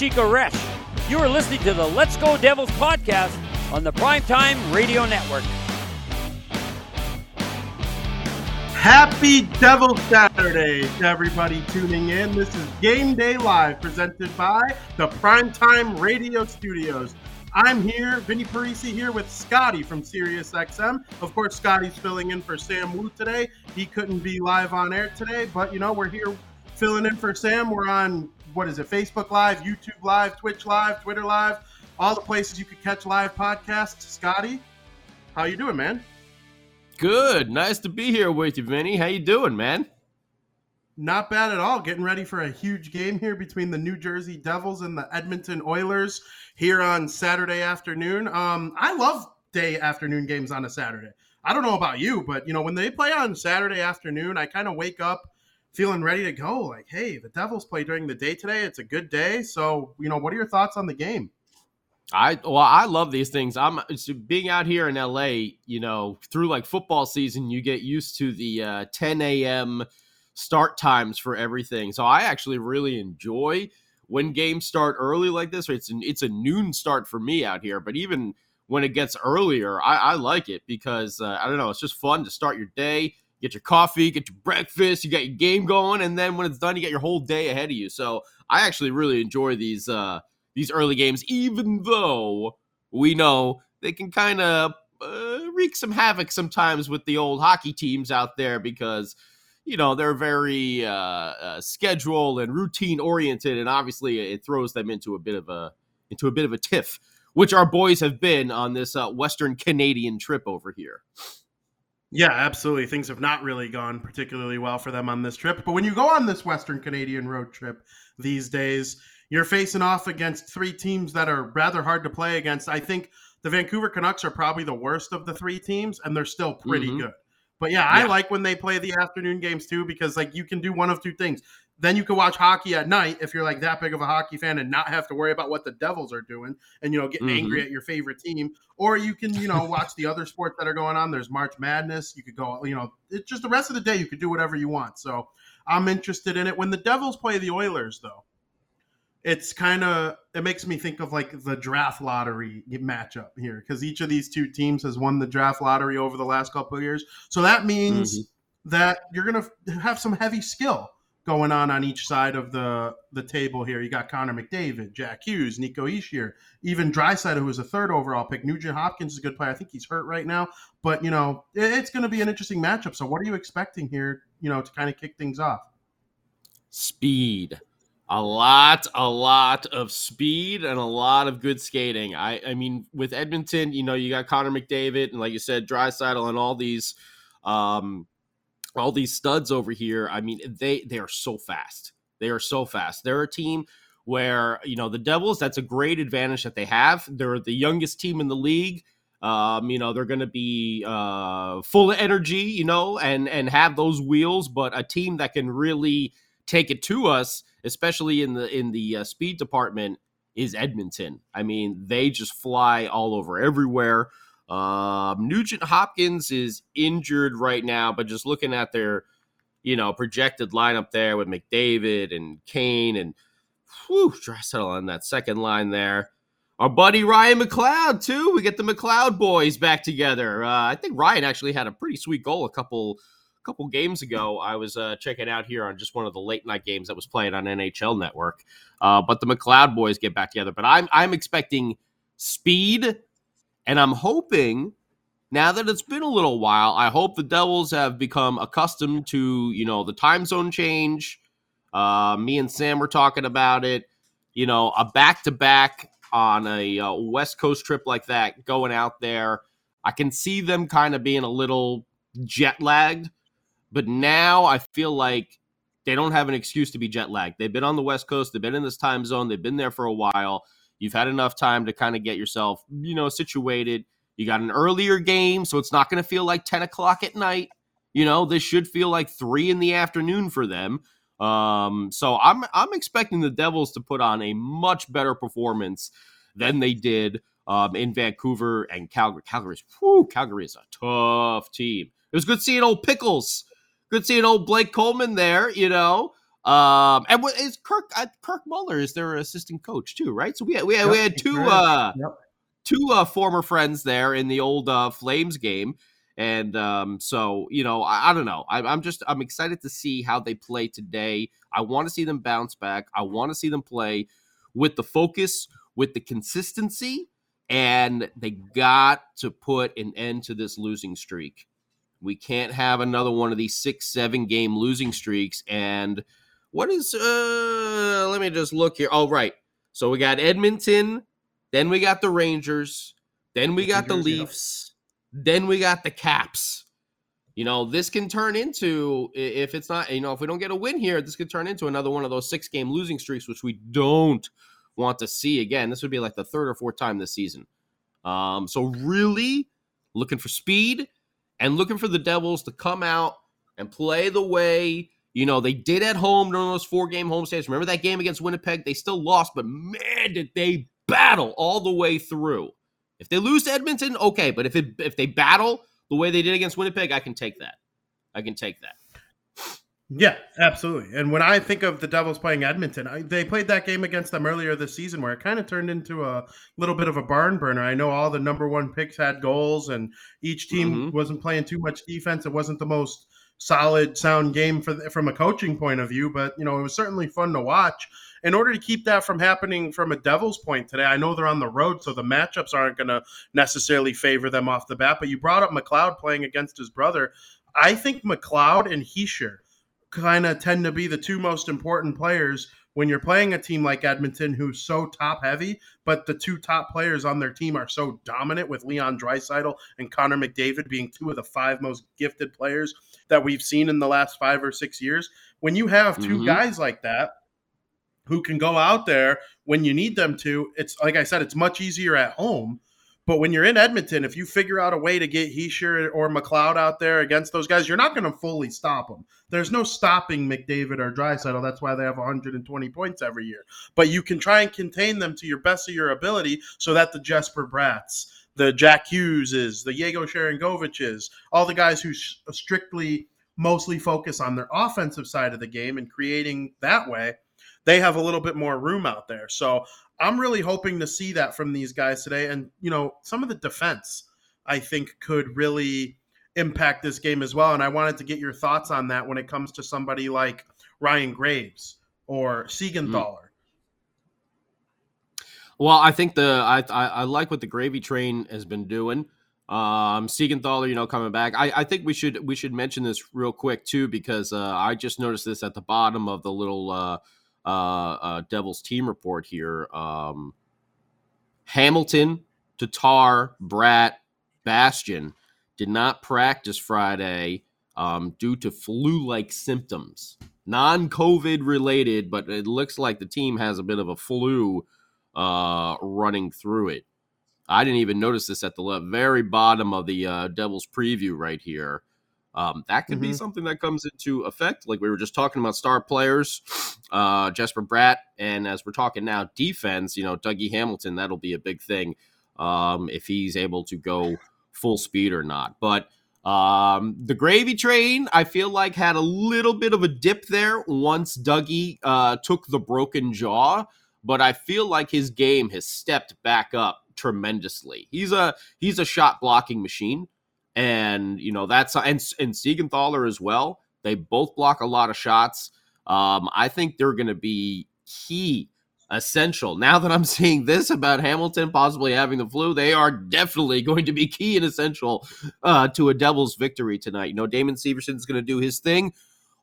Chico Resch. You are listening to the Let's Go Devils podcast on the Primetime Radio Network. Happy Devil Saturday to everybody tuning in. This is Game Day Live presented by the Primetime Radio Studios. I'm here, Vinny Parisi here with Scotty from SiriusXM. Of course, Scotty's filling in for Sam Wu today. He couldn't be live on air today, but you know, we're here filling in for Sam. We're on what is it? Facebook Live, YouTube Live, Twitch Live, Twitter Live, all the places you could catch live podcasts. Scotty, how you doing, man? Good. Nice to be here with you, Vinny. How you doing, man? Not bad at all. Getting ready for a huge game here between the New Jersey Devils and the Edmonton Oilers here on Saturday afternoon. Um, I love day afternoon games on a Saturday. I don't know about you, but you know when they play on Saturday afternoon, I kind of wake up feeling ready to go. Like, hey, the Devils play during the day today. It's a good day. So, you know, what are your thoughts on the game? I well, I love these things. I'm being out here in LA. You know, through like football season, you get used to the uh, 10 a.m. start times for everything. So I actually really enjoy when games start early like this. It's an, it's a noon start for me out here. But even when it gets earlier, I, I like it because uh, I don't know. It's just fun to start your day get your coffee, get your breakfast, you got your game going, and then when it's done, you get your whole day ahead of you. So I actually really enjoy these uh, these early games, even though we know they can kind of uh, wreak some havoc sometimes with the old hockey teams out there because you know they're very uh, uh, schedule and routine oriented, and obviously it throws them into a bit of a into a bit of a tiff, which our boys have been on this uh, Western Canadian trip over here. Yeah, absolutely. Things have not really gone particularly well for them on this trip. But when you go on this Western Canadian road trip these days, you're facing off against three teams that are rather hard to play against. I think the Vancouver Canucks are probably the worst of the three teams, and they're still pretty mm-hmm. good. But yeah, yeah, I like when they play the afternoon games too because like you can do one of two things then you can watch hockey at night if you're like that big of a hockey fan and not have to worry about what the Devils are doing and you know getting mm-hmm. angry at your favorite team. Or you can you know watch the other sports that are going on. There's March Madness. You could go you know it's just the rest of the day you could do whatever you want. So I'm interested in it. When the Devils play the Oilers though, it's kind of it makes me think of like the draft lottery matchup here because each of these two teams has won the draft lottery over the last couple of years. So that means. Mm-hmm. That you're gonna have some heavy skill going on on each side of the the table here. You got Connor McDavid, Jack Hughes, Nico Hischier, even Draisaitl, who was a third overall pick. Nugent Hopkins is a good player. I think he's hurt right now, but you know it's going to be an interesting matchup. So, what are you expecting here? You know, to kind of kick things off. Speed. A lot, a lot of speed and a lot of good skating. I, I mean, with Edmonton, you know, you got Connor McDavid and, like you said, Draisaitl and all these um, all these studs over here. I mean, they they are so fast. They are so fast. They're a team where you know the Devils. That's a great advantage that they have. They're the youngest team in the league. Um, you know they're going to be uh, full of energy, you know, and and have those wheels. But a team that can really take it to us, especially in the in the uh, speed department, is Edmonton. I mean, they just fly all over everywhere. Um, Nugent Hopkins is injured right now, but just looking at their, you know, projected lineup there with McDavid and Kane and whew, settle on that second line there. Our buddy Ryan McLeod too. We get the McLeod boys back together. Uh, I think Ryan actually had a pretty sweet goal a couple couple games ago. I was uh, checking out here on just one of the late night games that was playing on NHL Network. Uh, but the McLeod boys get back together. But I'm I'm expecting speed, and I'm hoping now that it's been a little while. I hope the Devils have become accustomed to you know the time zone change. Uh, me and Sam were talking about it. You know, a back to back on a uh, West Coast trip like that, going out there. I can see them kind of being a little jet lagged, but now I feel like they don't have an excuse to be jet lagged. They've been on the West Coast, they've been in this time zone, they've been there for a while. You've had enough time to kind of get yourself, you know, situated. You got an earlier game, so it's not going to feel like 10 o'clock at night. You know, this should feel like three in the afternoon for them. Um, so I'm I'm expecting the Devils to put on a much better performance than they did um, in Vancouver and Calgary. Calgary's whew, Calgary is a tough team. It was good seeing old Pickles. Good seeing old Blake Coleman there. You know. Um, and what is Kirk? Uh, Kirk Muller is their assistant coach too, right? So we had, we had, yep, we had two uh, yep. two uh, former friends there in the old uh, Flames game. And um, so, you know, I, I don't know. I, I'm just I'm excited to see how they play today. I want to see them bounce back. I want to see them play with the focus, with the consistency, and they got to put an end to this losing streak. We can't have another one of these six, seven game losing streaks. And what is uh let me just look here. All right. So we got Edmonton, then we got the Rangers, then we got the Leafs. Then we got the Caps. You know, this can turn into if it's not, you know, if we don't get a win here, this could turn into another one of those six game losing streaks, which we don't want to see again. This would be like the third or fourth time this season. Um, so really looking for speed and looking for the Devils to come out and play the way you know they did at home during those four game homestays. Remember that game against Winnipeg? They still lost, but man, did they battle all the way through. If they lose to Edmonton, okay, but if it if they battle the way they did against Winnipeg, I can take that. I can take that. Yeah, absolutely. And when I think of the Devils playing Edmonton, I, they played that game against them earlier this season where it kind of turned into a little bit of a barn burner. I know all the number one picks had goals, and each team mm-hmm. wasn't playing too much defense. It wasn't the most solid, sound game for from a coaching point of view, but you know it was certainly fun to watch in order to keep that from happening from a Devils point today, I know they're on the road, so the matchups aren't going to necessarily favor them off the bat. But you brought up McLeod playing against his brother. I think McLeod and Hischier kind of tend to be the two most important players when you're playing a team like Edmonton who's so top heavy, but the two top players on their team are so dominant with Leon Draisaitl and Connor McDavid being two of the five most gifted players that we've seen in the last five or six years. When you have 2 mm-hmm. guys like that, who can go out there when you need them to. It's like I said, it's much easier at home. But when you're in Edmonton, if you figure out a way to get Hischier or McLeod out there against those guys, you're not going to fully stop them. There's no stopping McDavid or Draisaitl. That's why they have 120 points every year. But you can try and contain them to your best of your ability so that the Jesper Bratts, the Jack Hugheses, the Yegor Sharangoviches, all the guys who uh, strictly mostly focus on their offensive side of the game and creating that way – they have a little bit more room out there. So I'm really hoping to see that from these guys today. And, you know, some of the defense I think could really impact this game as well. And I wanted to get your thoughts on that when it comes to somebody like Ryan Graves or Siegenthaler. Mm. Well, I think the I, I, I like what the gravy train has been doing. Um, Siegenthaler, you know, coming back. I, I think we should we should mention this real quick too because uh, I just noticed this at the bottom of the little uh, uh, uh, Devils team report here. Um, Hamilton, Tatar, Bratt, Bastian did not practice Friday um, due to flu like symptoms. Non COVID related, but it looks like the team has a bit of a flu uh, running through it. I didn't even notice this at the very bottom of the uh, Devils preview right here. Um, that could Mhm. be something that comes into effect. Like we were just talking about star players, uh, Jesper Bratt, and as we're talking now, defense. You know, Dougie Hamilton. That'll be a big thing um, if he's able to go full speed or not. But um, the gravy train, I feel like had a little bit of a dip there once Dougie uh, took the broken jaw, but I feel like his game has stepped back up tremendously. He's a he's a shot blocking machine, and you know that's and and Siegenthaler as well. They both block a lot of shots. Um, I think they're going to be key essential. Now that I'm seeing this about Hamilton possibly having the flu, they are definitely going to be key and essential uh, to a Devils victory tonight. You know, Damon Severson's going to do his thing.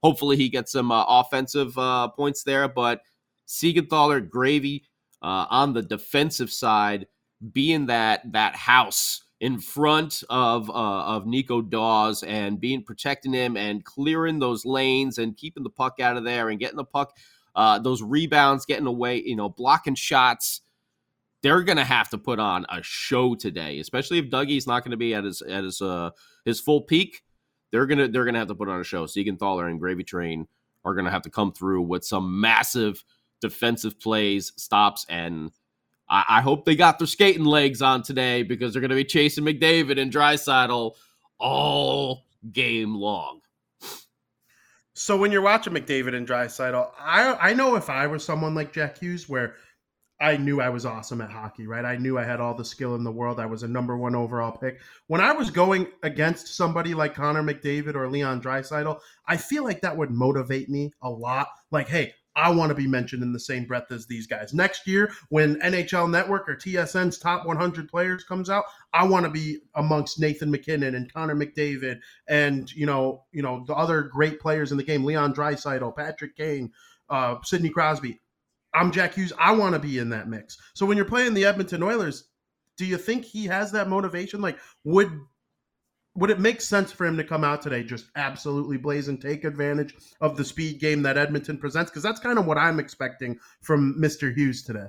Hopefully, he gets some uh, offensive uh, points there. But Siegenthaler, Gravy uh, on the defensive side, being that that house in front of uh, of Nico Daws and being protecting him and clearing those lanes and keeping the puck out of there and getting the puck uh, those rebounds, getting away, you know, blocking shots. They're gonna have to put on a show today, especially if Dougie's not gonna be at his at his uh his full peak. They're gonna they're gonna have to put on a show. Siegenthaler and Gravy Train are gonna have to come through with some massive defensive plays, stops, and I, I hope they got their skating legs on today because they're gonna be chasing McDavid and Draisaitl all game long. So when you're watching McDavid and Draisaitl, I I know if I was someone like Jack Hughes, where I knew I was awesome at hockey, right? I knew I had all the skill in the world. I was a number one overall pick. When I was going against somebody like Connor McDavid or Leon Draisaitl, I feel like that would motivate me a lot. Like, hey, I want to be mentioned in the same breath as these guys. Next year, when NHL Network or TSN's top 100 players comes out, I want to be amongst Nathan MacKinnon and Connor McDavid and you know, you know the other great players in the game, Leon Draisaitl, Patrick Kane, uh, Sidney Crosby. I'm Jack Hughes. I want to be in that mix. So when you're playing the Edmonton Oilers, do you think he has that motivation? Like, would would it make sense for him to come out today, just absolutely blaze and take advantage of the speed game that Edmonton presents? Because that's kind of what I'm expecting from Mr. Hughes today.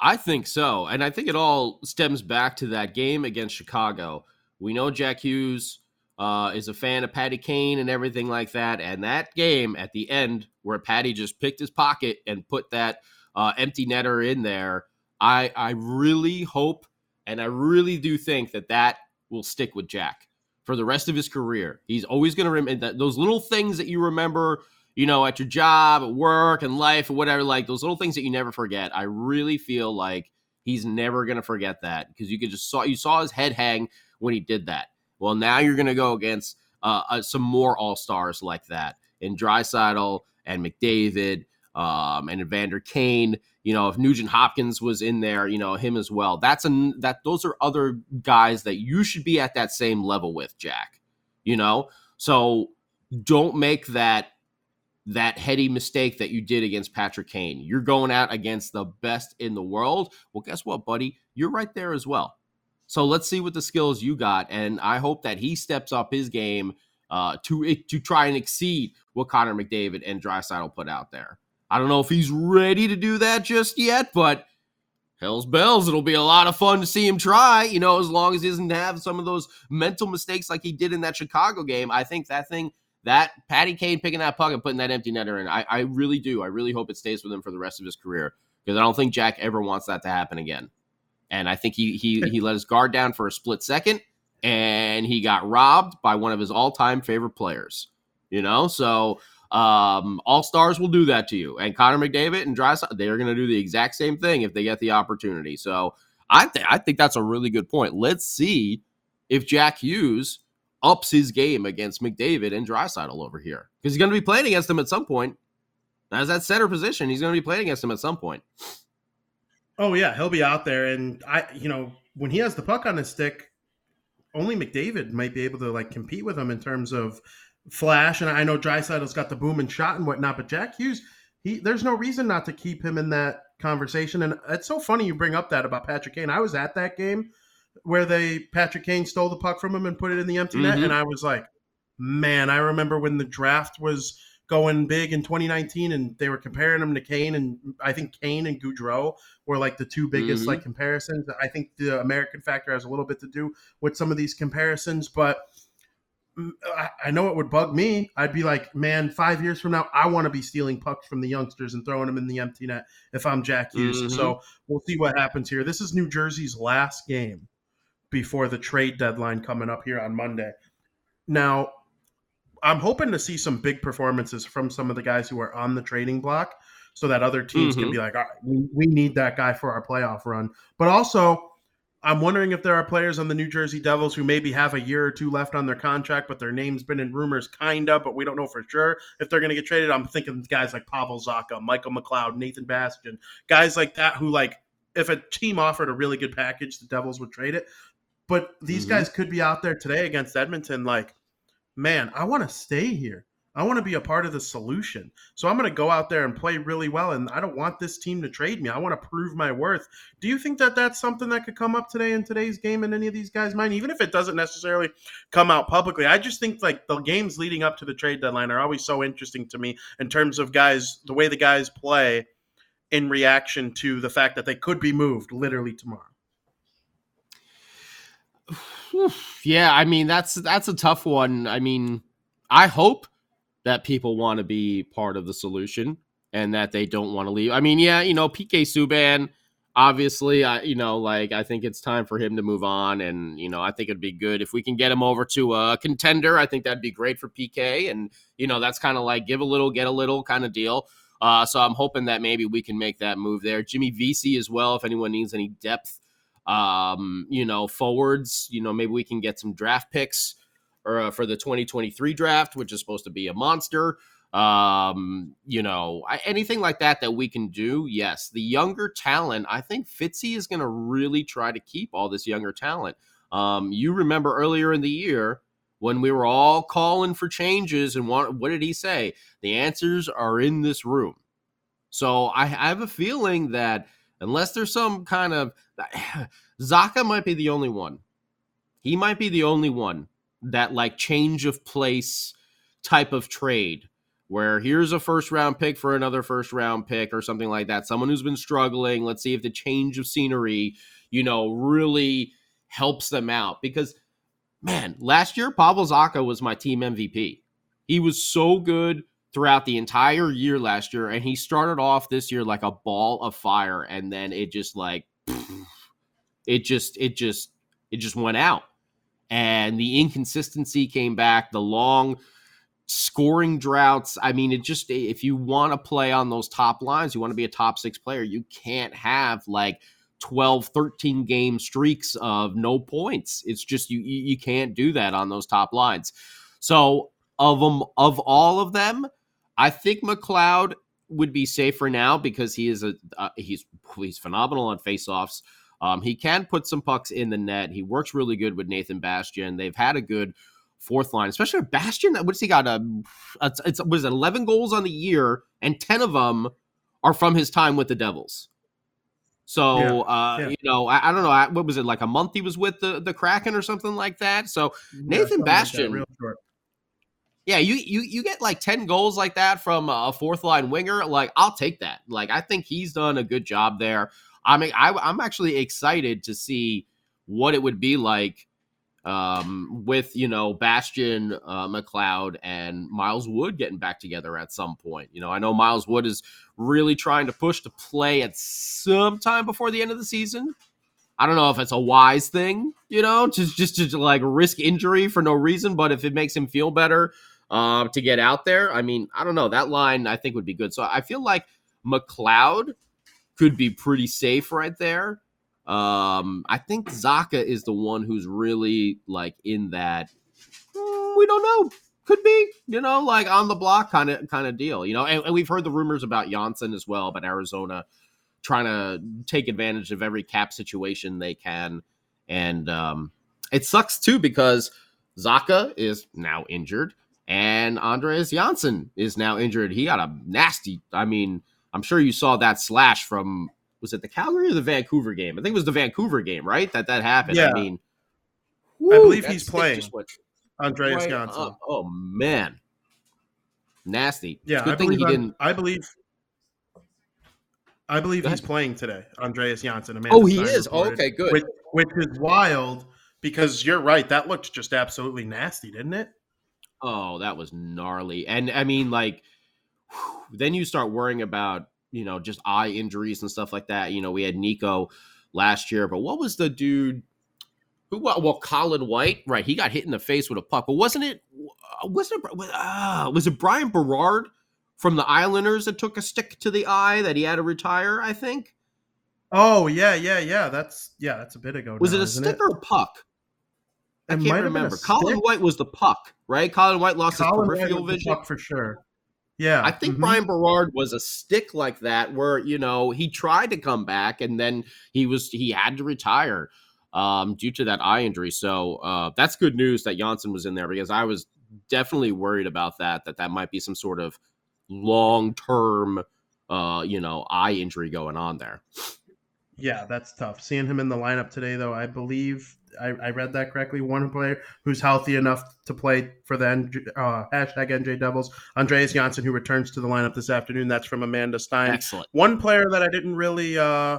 I think so. And I think it all stems back to that game against Chicago. We know Jack Hughes uh, is a fan of Patty Kane and everything like that. And that game at the end, where Patty just picked his pocket and put that uh, empty netter in there, I, I really hope and I really do think that that will stick with Jack for the rest of his career. He's always going to remember those little things that you remember you know, at your job, at work, and life, or whatever, like those little things that you never forget. I really feel like he's never gonna forget that because you could just saw you saw his head hang when he did that. Well, now you're gonna go against uh, uh, some more all stars like that in Draisaitl and McDavid um, and Evander Kane. You know, if Nugent Hopkins was in there, you know him as well. That's a that those are other guys that you should be at that same level with, Jack. You know, so don't make that that heady mistake that you did against Patrick Kane. You're going out against the best in the world. Well, guess what, buddy? You're right there as well. So let's see what the skills you got, and I hope that he steps up his game uh, to to try and exceed what Connor McDavid and Draisaitl put out there. I don't know if he's ready to do that just yet, but hell's bells, it'll be a lot of fun to see him try. You know, as long as he doesn't have some of those mental mistakes like he did in that Chicago game. I think that thing that Patty Kane picking that puck and putting that empty netter in, I, I really do. I really hope it stays with him for the rest of his career because I don't think Jack ever wants that to happen again. And I think he he he let his guard down for a split second, and he got robbed by one of his all time favorite players. You know, so um, all stars will do that to you, and Connor McDavid and Draisaitl they are going to do the exact same thing if they get the opportunity. So I think I think that's a really good point. Let's see if Jack Hughes ups his game against McDavid and Draisaitl over here because he's going to be playing against him at some point. As that center position, he's going to be playing against him at some point. Oh yeah, he'll be out there, and I, you know, when he has the puck on his stick, only McDavid might be able to like compete with him in terms of flash. And I know Draisaitl's got the boom and shot and whatnot, but Jack Hughes, he there's no reason not to keep him in that conversation. And it's so funny you bring up that about Patrick Kane. I was at that game where they Patrick Kane stole the puck from him and put it in the empty net, Mhm. and I was like, man, I remember when the draft was going big in 2019, and they were comparing him to Kane, and I think Kane and Gaudreau were like the two biggest Mhm. like comparisons. I think the American factor has a little bit to do with some of these comparisons, but I know it would bug me. I'd be like, man, five years from now, I want to be stealing pucks from the youngsters and throwing them in the empty net if I'm Jack Hughes. Mm-hmm. So we'll see what happens here. This is New Jersey's last game before the trade deadline coming up here on Monday. Now, I'm hoping to see some big performances from some of the guys who are on the trading block so that other teams mm-hmm. can be like, all right, we, we need that guy for our playoff run. But also, I'm wondering if there are players on the New Jersey Devils who maybe have a year or two left on their contract, but their name's been in rumors, kind of, but we don't know for sure if they're going to get traded. I'm thinking guys like Pavel Zacha, Michael McLeod, Nathan Bastian, guys like that who, like, if a team offered a really good package, the Devils would trade it. But these mm-hmm. guys could be out there today against Edmonton, like, man, I want to stay here. I want to be a part of the solution. So I'm going to go out there and play really well. And I don't want this team to trade me. I want to prove my worth. Do you think that that's something that could come up today in today's game in any of these guys' mind? Even if it doesn't necessarily come out publicly, I just think like the games leading up to the trade deadline are always so interesting to me in terms of guys, the way the guys play in reaction to the fact that they could be moved literally tomorrow. Yeah, I mean that's that's a tough one. I mean, I hope that people want to be part of the solution and that they don't want to leave. I mean, yeah, you know, PK Subban, obviously, I you know, like I think it's time for him to move on, and you know, I think it'd be good if we can get him over to a contender. I think that'd be great for PK, and you know, that's kind of like give a little, get a little kind of deal. Uh, so I'm hoping that maybe we can make that move there. Jimmy Vesey as well, if anyone needs any depth um, you know, forwards. You know, maybe we can get some draft picks or uh, for the 2023 draft, which is supposed to be a monster. Um, you know, I, anything like that that we can do. Yes, the younger talent. I think Fitzy is going to really try to keep all this younger talent. Um, you remember earlier in the year when we were all calling for changes and what, what did he say? The answers are in this room. So I, I have a feeling that unless there's some kind of Zacha might be the only one. He might be the only one that like change of place type of trade where here's a first round pick for another first round pick or something like that. Someone who's been struggling. Let's see if the change of scenery, you know, really helps them out. Because, man, last year, Pavel Zacha was my team MVP. He was so good throughout the entire year last year, and he started off this year like a ball of fire, and then it just like it just it just it just went out, and the inconsistency came back. The long scoring droughts. I mean, it just if you want to play on those top lines, you want to be a top six player, you can't have like 12 13 game streaks of no points it's just you you can't do that on those top lines so of them of all of them I think McLeod would be safer now because he is a uh, he's he's phenomenal on faceoffs. Um, he can put some pucks in the net. He works really good with Nathan Bastian. They've had a good fourth line, especially Bastian. What's he got? A, a it's was it eleven goals on the year, and ten of them are from his time with the Devils. So yeah, uh, yeah. you know, I, I, don't know. What was it like a month he was with the the Kraken or something like that? So Nathan Bastian, like yeah, you you you get like 10 goals like that from a fourth line winger, like I'll take that. Like I think he's done a good job there. I mean, I, I'm actually excited to see what it would be like um, with you know Bastian uh, McLeod and Miles Wood getting back together at some point. You know, I know Miles Wood is really trying to push to play at some time before the end of the season. I don't know if it's a wise thing, you know, just just to like risk injury for no reason, but if it makes him feel better, um, to get out there. I mean, I don't know. That line I think would be good. So I feel like McLeod could be pretty safe right there. Um, I think Zacha is the one who's really like in that. Mm, we don't know. Could be, you know, like on the block kind of kind of deal, you know. And, and we've heard the rumors about Johnsson as well, about Arizona trying to take advantage of every cap situation they can, and um, it sucks too because Zacha is now injured and Andreas Johnsson is now injured. He got a nasty. I mean, I'm sure you saw that slash from was it the Calgary or the Vancouver game? I think it was the Vancouver game, right? That that happened. Yeah. I mean, woo, I believe he's playing. Andreas right, oh man, nasty. Yeah, good I thing he I'm, didn't. I believe. I believe he's playing today, Andreas Johnsson. Amanda oh, he Stein is. Oh, okay, good. Which, which is wild because you're right. That looked just absolutely nasty, didn't it? Oh, that was gnarly. And I mean, like, whew, then you start worrying about, you know, just eye injuries and stuff like that. You know, we had Nico last year, but what was the dude who, well, Colin White, right? He got hit in the face with a puck, but wasn't it, wasn't it, uh, was it Bryan Berard from the Islanders that took a stick to the eye that he had to retire, I think? Oh, yeah, yeah, yeah. That's, yeah, that's a bit ago. Was now, it a stick or a puck? I It can't have been a remember. Colin. White was the puck, right? Colin White lost Colin his peripheral vision. puck for sure. Yeah. I think mhm. Bryan Berard was a stick like that, where you know he tried to come back and then he was he had to retire um, due to that eye injury. So uh, that's good news that Johnsson was in there because I was definitely worried about that that that might be some sort of long term uh, you know eye injury going on there. Yeah, that's tough. Seeing him in the lineup today, though, I believe I, I read that correctly. One player who's healthy enough to play for the NJ uh, hashtag NJ Devils, Andreas Johnsson, who returns to the lineup this afternoon. That's from Amanda Stein. Excellent. One player that I didn't really uh,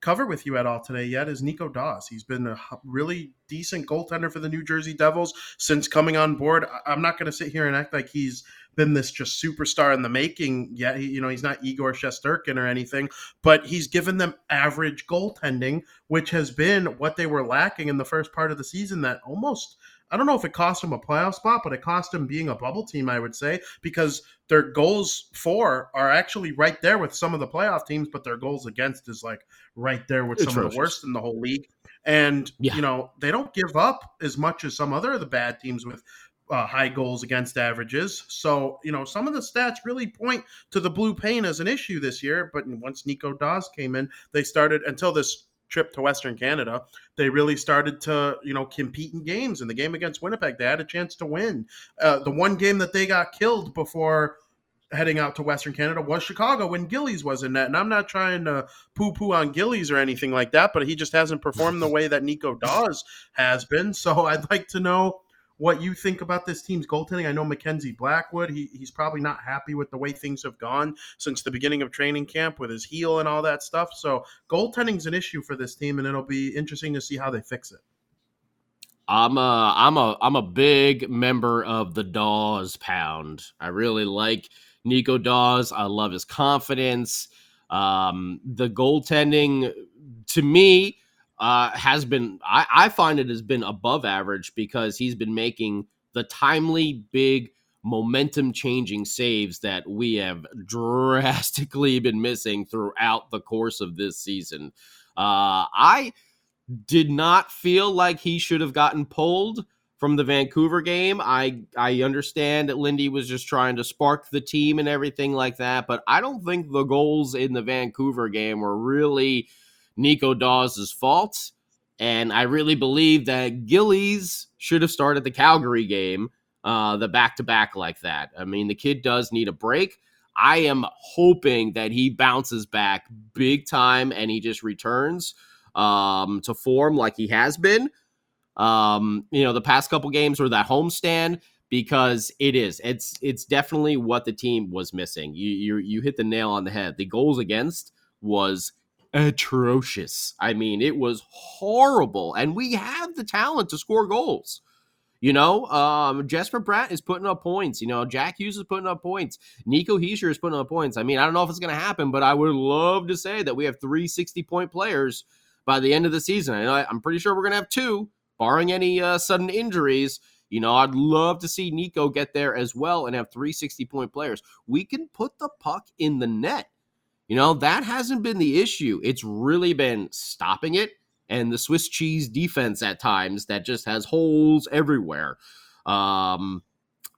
cover with you at all today yet is Nico Daws. He's been a really decent goaltender for the New Jersey Devils since coming on board. I'm not going to sit here and act like he's been this just superstar in the making yet. He, you know, he's not Igor Shesturkin or anything, but he's given them average goaltending, which has been what they were lacking in the first part of the season. That almost. I don't know if it cost him a playoff spot, but it cost him being a bubble team, I would say, because their goals for are actually right there with some of the playoff teams, but their goals against is like right there with some of the worst in the whole league. And Yeah. you know they don't give up as much as some other of the bad teams with uh, high goals against averages. So you know some of the stats really point to the blue paint as an issue this year. But once Nico Daws came in, they started until this trip to Western Canada, they really started to you know compete in games. In the game against Winnipeg, they had a chance to win. Uh, the one game that they got killed before heading out to Western Canada was Chicago when Gillies was in net. And I'm not trying to poo poo on Gillies or anything like that, but he just hasn't performed the way that Nico Daws has been. So I'd like to know what you think about this team's goaltending. I know Mackenzie Blackwood, he, he's probably not happy with the way things have gone since the beginning of training camp with his heel and all that stuff. So goaltending's an issue for this team, and it'll be interesting to see how they fix it. I'm a I'm a I'm a big member of the Daws Pound. I really like Nico Daws. I love his confidence. Um, the goaltending to me uh, has been I, I find it has been above average because he's been making the timely big momentum changing saves that we have drastically been missing throughout the course of this season. Uh, I did not feel like he should have gotten pulled from the Vancouver game. I I understand that Lindy was just trying to spark the team and everything like that, but I don't think the goals in the Vancouver game were really Nico Daws' fault. And I really believe that Gillies should have started the Calgary game, uh, the back to back like that. I mean, the kid does need a break. I am hoping that he bounces back big time and he just returns um, to form like he has been. Um, you know, the past couple games were that homestand because it is. It's it's definitely what the team was missing. You you you hit the nail on the head. The goals against was atrocious. I mean, it was horrible, and we have the talent to score goals. You know, um, Jesper Bratt is putting up points. You know, Jack Hughes is putting up points. Nico Hischier is putting up points. I mean, I don't know if it's going to happen, but I would love to say that we have three 60 point players by the end of the season. I I'm pretty sure we're going to have two, barring any uh, sudden injuries. You know, I'd love to see Nico get there as well and have three 60 point players. We can put the puck in the net. You know, that hasn't been the issue. It's really been stopping it and the Swiss cheese defense at times that just has holes everywhere. Um,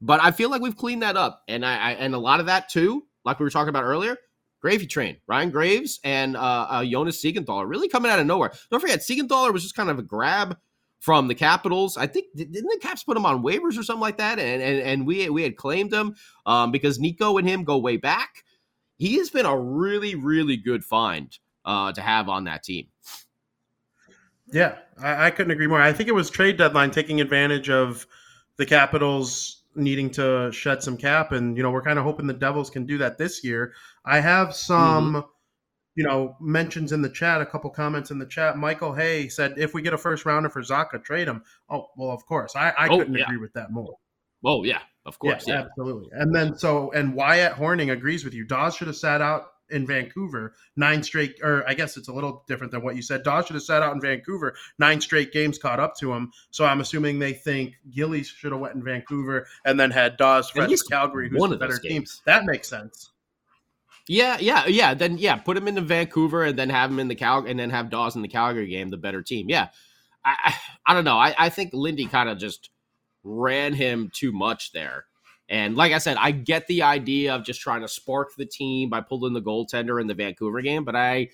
but I feel like we've cleaned that up, and I, I and a lot of that too, like we were talking about earlier. Gravy Train, Ryan Graves, and uh, uh, Jonas Siegenthaler really coming out of nowhere. Don't forget, Siegenthaler was just kind of a grab from the Capitals. I think didn't the Caps put him on waivers or something like that, and and, and we we had claimed him um, because Nico and him go way back. He has been a really really good find uh, to have on that team. Yeah, I, I couldn't agree more. I think it was trade deadline taking advantage of the Capitals needing to shed some cap, and you know we're kind of hoping the Devils can do that this year. I have some, you know, mentions in the chat, a couple comments in the chat. Michael Hay said, "If we get a first rounder for Zacha, trade him." Oh, well, of course. I, I Oh, couldn't yeah. agree with that more. Oh yeah, of course, yeah, yeah, absolutely. And then so and Wyatt Horning agrees with you. Daws should have sat out in Vancouver nine straight, or I guess it's a little different than what you said. Daws should have sat out in Vancouver nine straight games caught up to him. So I'm assuming they think Gillies should have went in Vancouver and then had Daws fresh Calgary, who's one the better team. That makes sense. Yeah, yeah, yeah. Then yeah, put him into Vancouver and then have him in the Cal and then have Daws in the Calgary game, the better team. Yeah, I I, I don't know. I, I think Lindy kind of just ran him too much there. And like I said, I get the idea of just trying to spark the team by pulling the goaltender in the Vancouver game, but I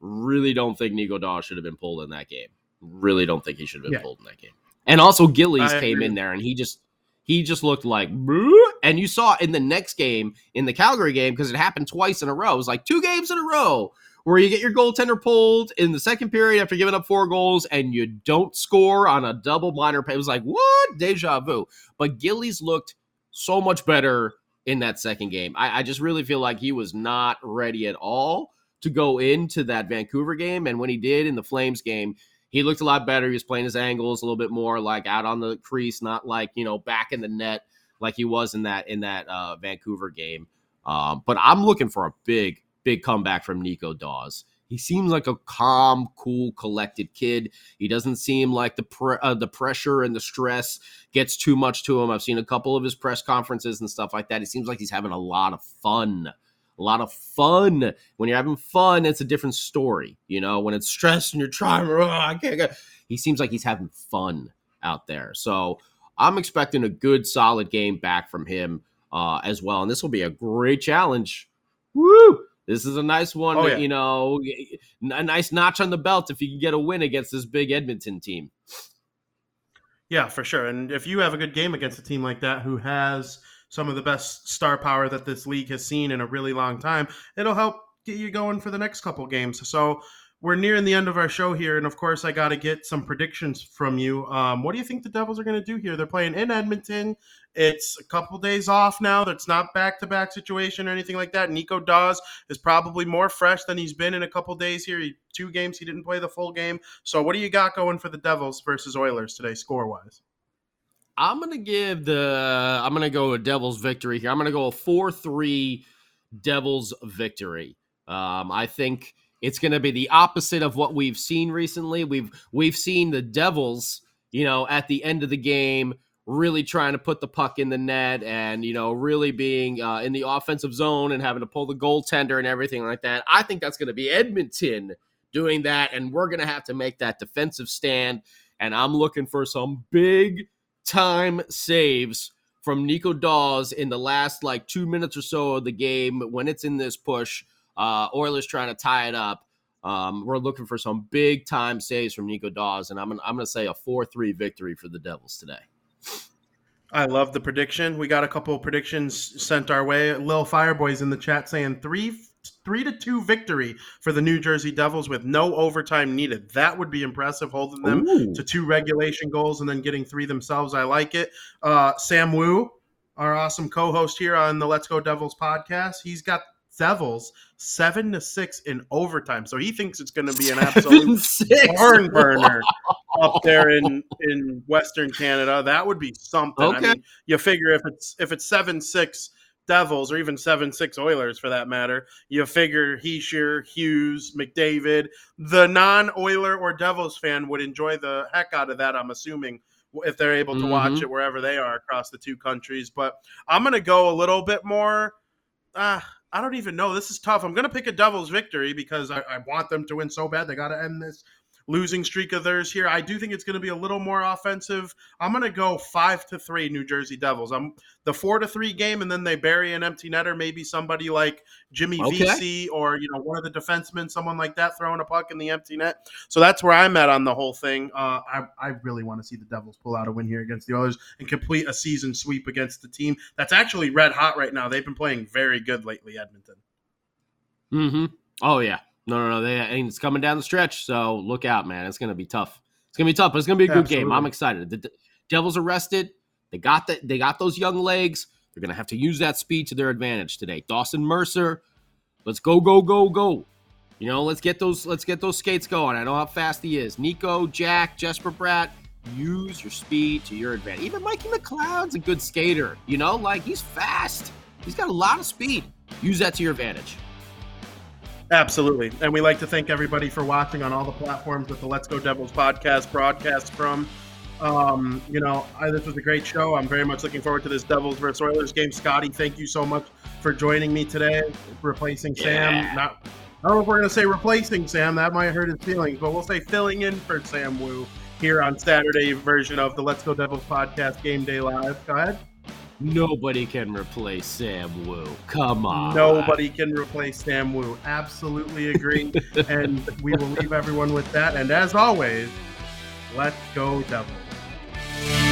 really don't think Nico Daws should have been pulled in that game. Really don't think he should have been yeah. pulled in that game. And also Gillies I came agree. in there and he just he just looked like, and you saw in the next game, in the Calgary game, because it happened twice in a row. It was like two games in a row where you get your goaltender pulled in the second period after giving up four goals and you don't score on a double minor pay. It was like, what? Deja vu. But Gillies looked so much better in that second game. I, I just really feel like he was not ready at all to go into that Vancouver game. And when he did in the Flames game, he looked a lot better. He was playing his angles a little bit more like out on the crease, not like you know back in the net like he was in that in that uh, Vancouver game. Um, but I'm looking for a big big comeback from Nico Daws. He seems like a calm, cool, collected kid. He doesn't seem like the pre- uh, the pressure and the stress gets too much to him. I've seen a couple of his press conferences and stuff like that. He seems like he's having a lot of fun a lot of fun. When you're having fun, it's a different story. You know, when it's stress and you're trying, oh, I can't get. He seems like he's having fun out there. So I'm expecting a good, solid game back from him uh, as well. And this will be a great challenge. Woo! This is a nice one. Oh, yeah. You know, a nice notch on the belt if you can get a win against this big Edmonton team. Yeah, for sure. And if you have a good game against a team like that who has some of the best star power that this league has seen in a really long time. It'll help get you going for the next couple games. So we're nearing the end of our show here, and of course, I got to get some predictions from you. Um, what do you think the Devils are going to do here? They're playing in Edmonton. It's a couple days off now. That's not back to back situation or anything like that. Nico Daws is probably more fresh than he's been in a couple days here. He, two games, he didn't play the full game. So, what do you got going for the Devils versus Oilers today, score wise? I'm gonna give the I'm gonna go a Devils victory here. I'm gonna go a four three Devils victory. Um, I think it's gonna be the opposite of what we've seen recently. We've we've seen the Devils, you know, at the end of the game really trying to put the puck in the net and you know really being uh, in the offensive zone and having to pull the goaltender and everything like that. I think that's going to be Edmonton doing that, and we're going to have to make that defensive stand. And I'm looking for some big time saves from Nico Daws in the last like two minutes or so of the game when it's in this push. Uh, Oilers trying to tie it up. Um, we're looking for some big time saves from Nico Daws, and I'm gonna, I'm going to say a 4 3 victory for the Devils today. I love the prediction. We got a couple of predictions sent our way. Lil Fireboys in the chat saying three three to two victory for the New Jersey Devils with no overtime needed. That would be impressive, holding them Ooh. to two regulation goals and then getting three themselves. I like it. Uh, Sam Wu, our awesome co-host here on the Let's Go Devils podcast, he's got Devils seven to six in overtime. So he thinks it's going to be an absolute barn burner up there in in Western Canada. That would be something. Okay. I mean, you figure if it's if it's seven six Devils or even seven six Oilers for that matter, you figure Hischier, Hughes, McDavid, the non Oiler or Devils fan would enjoy the heck out of that. I'm assuming if they're able to mm-hmm. watch it wherever they are across the two countries. But I'm gonna go a little bit more. Uh, I don't even know. This is tough. I'm gonna pick a Devils victory because I, I want them to win so bad. They got to end this losing streak of theirs here. I do think it's going to be a little more offensive. I'm going to go five to three New Jersey Devils. I'm the four to three game, and then they bury an empty netter. Maybe somebody like Jimmy okay. Vesey or you know one of the defensemen, someone like that, throwing a puck in the empty net. So that's where I'm at on the whole thing. Uh, I I really want to see the Devils pull out a win here against the Oilers and complete a season sweep against the team that's actually red hot right now. They've been playing very good lately, Edmonton. Hmm. Oh yeah. No, no, no. They, it's coming down the stretch, so look out, man. It's going to be tough. It's going to be tough, but it's going to be a good Absolutely. game. I'm excited. The, the Devils arrested. They got that. They got those young legs. They're going to have to use that speed to their advantage today. Dawson Mercer, let's go, go, go, go. You know, let's get those. Let's get those skates going. I know how fast he is. Nico, Jack, Jesper Bratt. use your speed to your advantage. Even Mikey McLeod's a good skater, you know, like he's fast. He's got a lot of speed. Use that to your advantage. Absolutely. And we like to thank everybody for watching on all the platforms that the Let's Go Devils podcast broadcasts from. Um, you know, I, this was a great show. I'm very much looking forward to this Devils versus Oilers game. Scotty, thank you so much for joining me today, replacing Yeah. Sam. Not, I don't know if we're going to say replacing Sam. That might hurt his feelings, but we'll say filling in for Sam Wu here on Saturday version of the Let's Go Devils podcast Game Day Live. Go ahead. Nobody can replace Sam Wu. Come on. Nobody can replace Sam Wu. Absolutely agree. and we will leave everyone with that. And as always, let's go Devils.